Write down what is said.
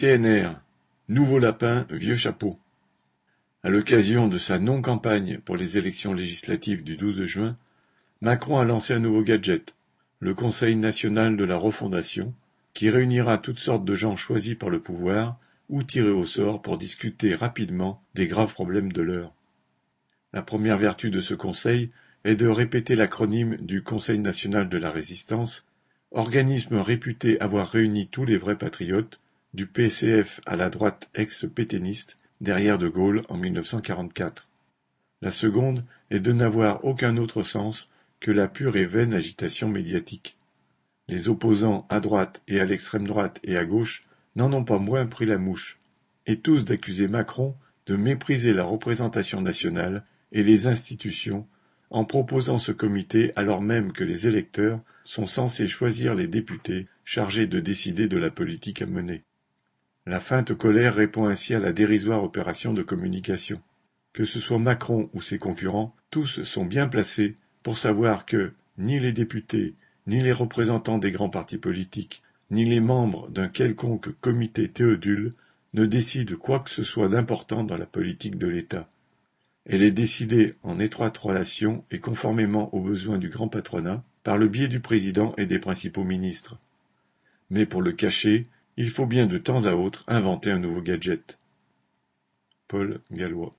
CNR, nouveau lapin, vieux chapeau. À l'occasion de sa non-campagne pour les élections législatives du 12 juin, Macron a lancé un nouveau gadget, le Conseil national de la refondation, qui réunira toutes sortes de gens choisis par le pouvoir ou tirés au sort pour discuter rapidement des graves problèmes de l'heure. La première vertu de ce conseil est de répéter l'acronyme du Conseil national de la résistance, organisme réputé avoir réuni tous les vrais patriotes, du PCF à la droite ex-pétainiste derrière de Gaulle en 1944. La seconde est de n'avoir aucun autre sens que la pure et vaine agitation médiatique. Les opposants à droite et à l'extrême droite et à gauche n'en ont pas moins pris la mouche, et tous d'accuser Macron de mépriser la représentation nationale et les institutions en proposant ce comité alors même que les électeurs sont censés choisir les députés chargés de décider de la politique à mener. La feinte colère répond ainsi à la dérisoire opération de communication. Que ce soit Macron ou ses concurrents, tous sont bien placés pour savoir que ni les députés, ni les représentants des grands partis politiques, ni les membres d'un quelconque comité théodule ne décident quoi que ce soit d'important dans la politique de l'État. Elle est décidée en étroite relation et conformément aux besoins du grand patronat par le biais du président et des principaux ministres. Mais pour le cacher, il faut bien de temps à autre inventer un nouveau gadget. Paul Gallois